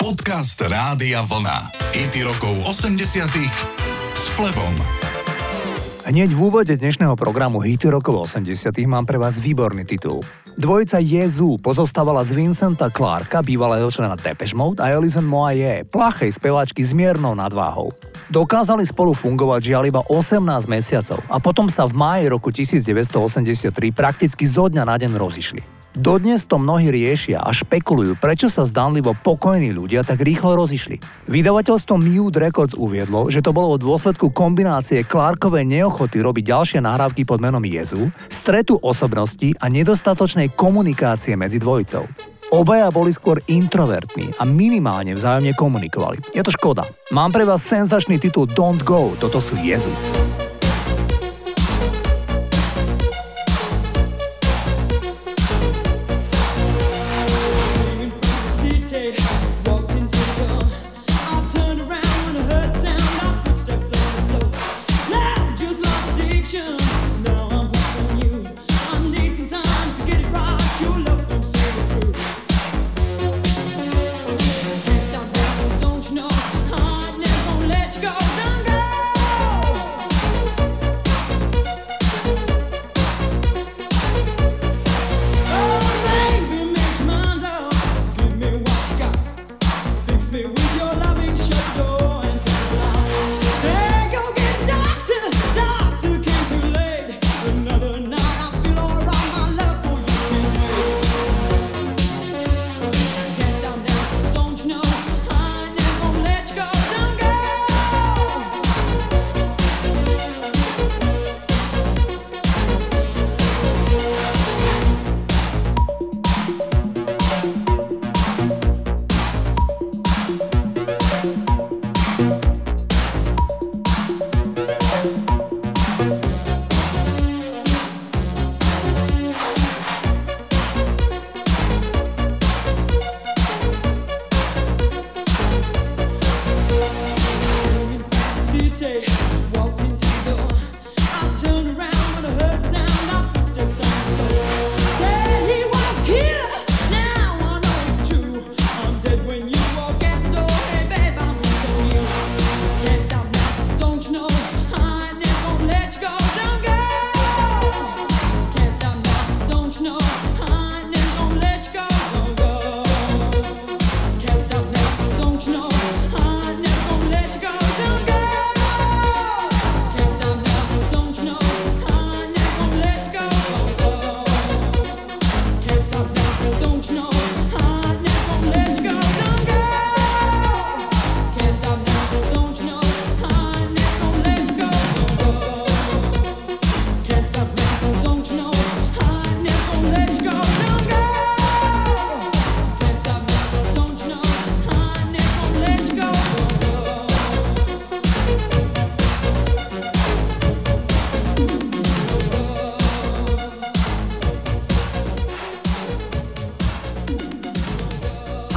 Podcast Rádia Vlna. IT rokov 80 s Flebom. Hneď v úvode dnešného programu Hity rokov 80 mám pre vás výborný titul. Dvojica Jezu pozostávala z Vincenta Clarka, bývalého člena Depeche Mode a Alison Moye, plachej speváčky s miernou nadváhou. Dokázali spolu fungovať žiaľ iba 18 mesiacov a potom sa v máji roku 1983 prakticky zo dňa na deň rozišli. Dodnes to mnohí riešia a špekulujú, prečo sa zdanlivo pokojní ľudia tak rýchlo rozišli. Vydavateľstvo Mute Records uviedlo, že to bolo v dôsledku kombinácie Clarkovej neochoty robiť ďalšie nahrávky pod menom Jezu, stretu osobností a nedostatočnej komunikácie medzi dvojicou. Obaja boli skôr introvertní a minimálne vzájomne komunikovali. Je to škoda. Mám pre vás senzačný titul Don't Go, toto sú Jezu.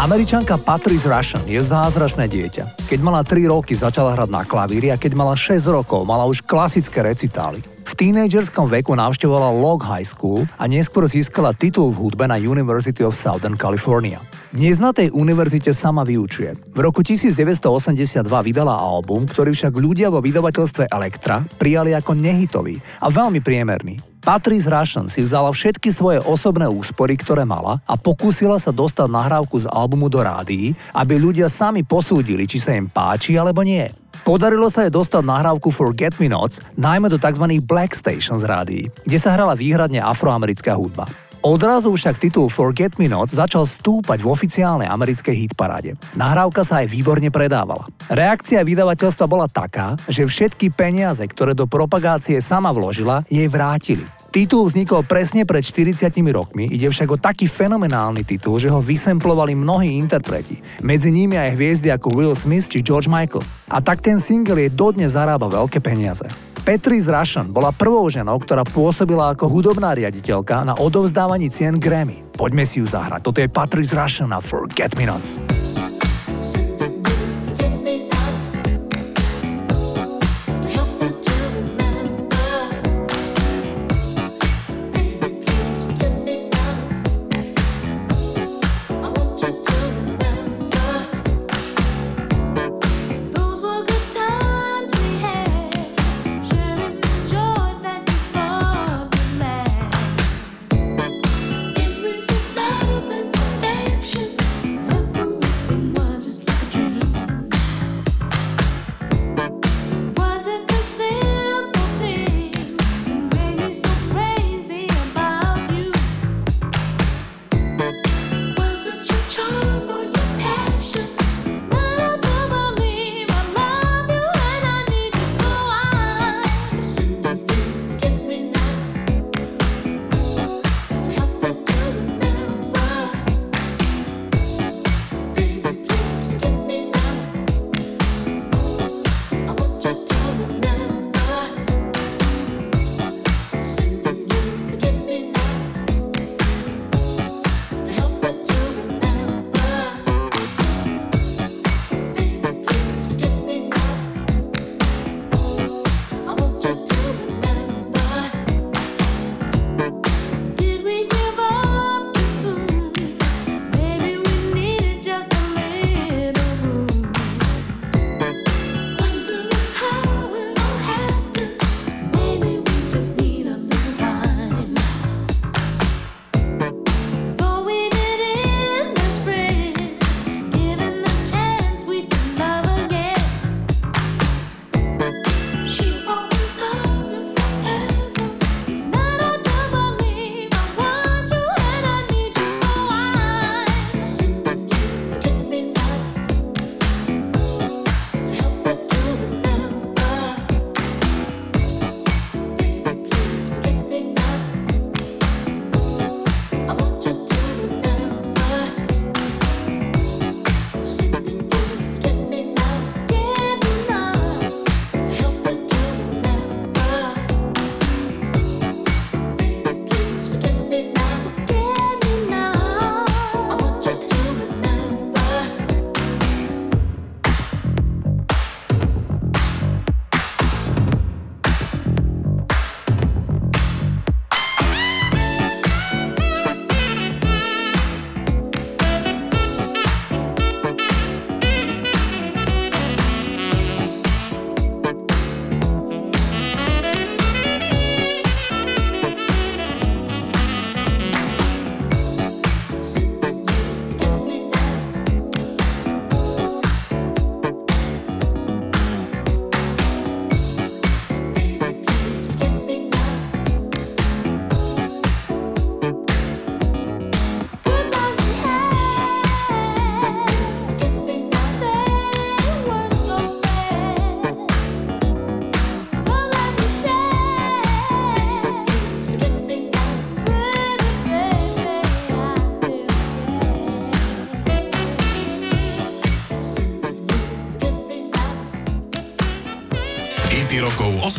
Američanka Patrice Russian je zázračné dieťa. Keď mala 3 roky, začala hrať na klavíri a keď mala 6 rokov, mala už klasické recitály. V tínejdžerskom veku navštevovala Log High School a neskôr získala titul v hudbe na University of Southern California. Dnes na tej univerzite sama vyučuje. V roku 1982 vydala album, ktorý však ľudia vo vydavateľstve Elektra prijali ako nehitový a veľmi priemerný. Patrice Russian si vzala všetky svoje osobné úspory, ktoré mala a pokúsila sa dostať nahrávku z albumu do rádií, aby ľudia sami posúdili, či sa im páči alebo nie. Podarilo sa jej dostať nahrávku Forget Me Nots, najmä do tzv. Black Stations rádií, kde sa hrala výhradne afroamerická hudba. Odrazu však titul Forget Me Not začal stúpať v oficiálnej americkej hitparáde. Nahrávka sa aj výborne predávala. Reakcia vydavateľstva bola taká, že všetky peniaze, ktoré do propagácie sama vložila, jej vrátili. Titul vznikol presne pred 40 rokmi, ide však o taký fenomenálny titul, že ho vysemplovali mnohí interpreti, medzi nimi aj hviezdy ako Will Smith či George Michael. A tak ten single je dodnes zarába veľké peniaze. Patrice Russian bola prvou ženou, ktorá pôsobila ako hudobná riaditeľka na odovzdávaní cien Grammy. Poďme si ju zahrať. Toto je Patrice Russian na Forget Me Nots.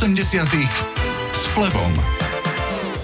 80 s Flebom.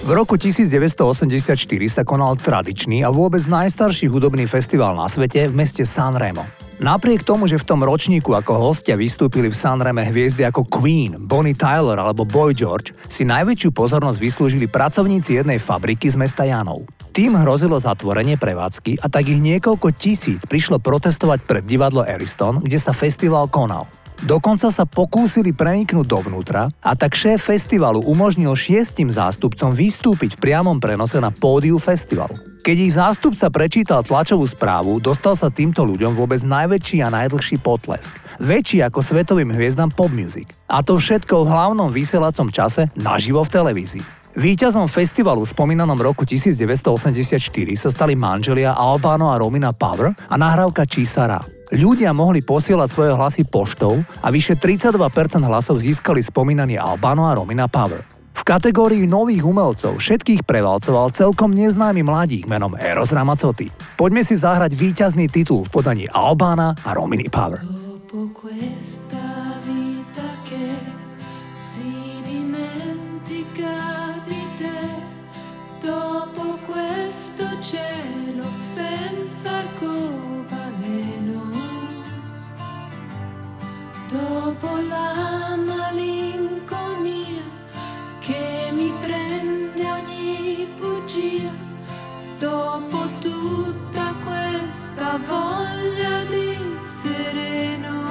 V roku 1984 sa konal tradičný a vôbec najstarší hudobný festival na svete v meste San Remo. Napriek tomu, že v tom ročníku ako hostia vystúpili v Sanreme hviezdy ako Queen, Bonnie Tyler alebo Boy George, si najväčšiu pozornosť vyslúžili pracovníci jednej fabriky z mesta Janov. Tým hrozilo zatvorenie prevádzky a tak ich niekoľko tisíc prišlo protestovať pred divadlo Ariston, kde sa festival konal. Dokonca sa pokúsili preniknúť dovnútra a tak šéf festivalu umožnil šiestim zástupcom vystúpiť v priamom prenose na pódiu festivalu. Keď ich zástupca prečítal tlačovú správu, dostal sa týmto ľuďom vôbec najväčší a najdlhší potlesk. Väčší ako svetovým hviezdam pop music. A to všetko v hlavnom vysielacom čase naživo v televízii. Výťazom festivalu v spomínanom roku 1984 sa stali manželia Albano a Romina Power a nahrávka Čísara. Ľudia mohli posielať svoje hlasy poštou a vyše 32% hlasov získali spomínaní Albano a Romina Power. V kategórii nových umelcov všetkých prevalcoval celkom neznámy mladík menom Eros Ramazzotti. Poďme si zahrať víťazný titul v podaní Albána a Romini Power. Dopo la malinconia che mi prende ogni bugia dopo tutta questa voglia di sereno.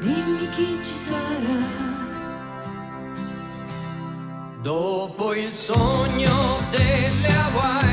Dimmi chi ci sarà. Dopo il sogno delle Hawaii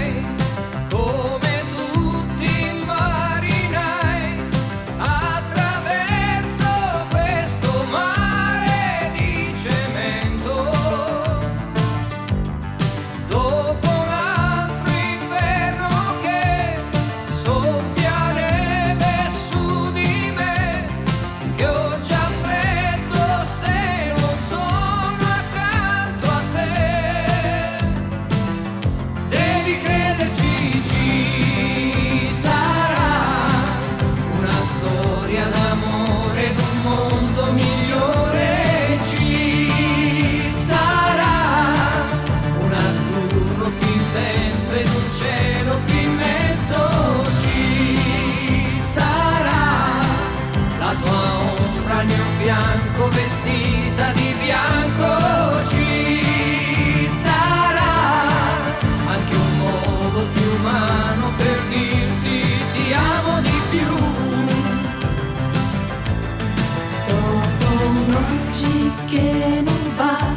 que não vai.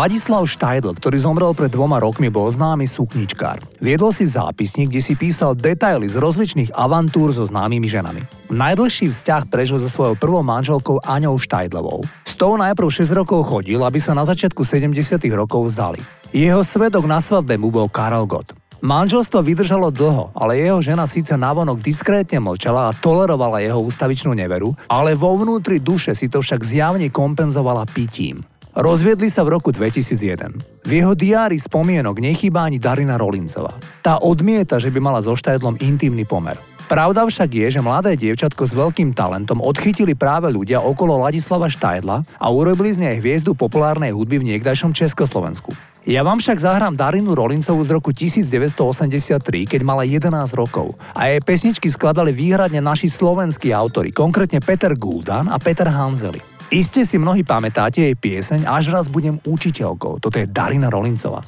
Ladislav Štajdl, ktorý zomrel pred dvoma rokmi, bol známy sukničkár. Viedol si zápisník, kde si písal detaily z rozličných avantúr so známymi ženami. Najdlhší vzťah prežil so svojou prvou manželkou Aňou Štajdlovou. S tou najprv 6 rokov chodil, aby sa na začiatku 70 rokov vzali. Jeho svedok na svadbe mu bol Karel Gott. Manželstvo vydržalo dlho, ale jeho žena síce navonok diskrétne mlčala a tolerovala jeho ústavičnú neveru, ale vo vnútri duše si to však zjavne kompenzovala pitím. Rozviedli sa v roku 2001. V jeho diári spomienok nechýba ani Darina Rolincová. Tá odmieta, že by mala so Štajdlom intimný pomer. Pravda však je, že mladé dievčatko s veľkým talentom odchytili práve ľudia okolo Ladislava Štajdla a urobili z nej hviezdu populárnej hudby v niekdajšom Československu. Ja vám však zahrám Darinu Rolincovú z roku 1983, keď mala 11 rokov a jej pesničky skladali výhradne naši slovenskí autory, konkrétne Peter Guldan a Peter Hanzeli. Iste si mnohí pamätáte jej pieseň Až raz budem učiteľkou. Toto je Darina Rolincová.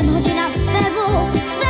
Len hodina spevu, spevu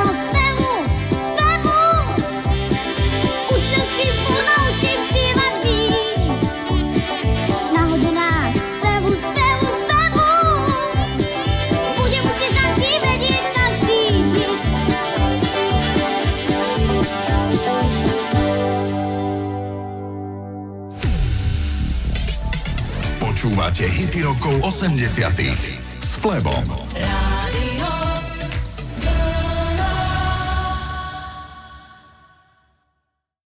80 s Flebom.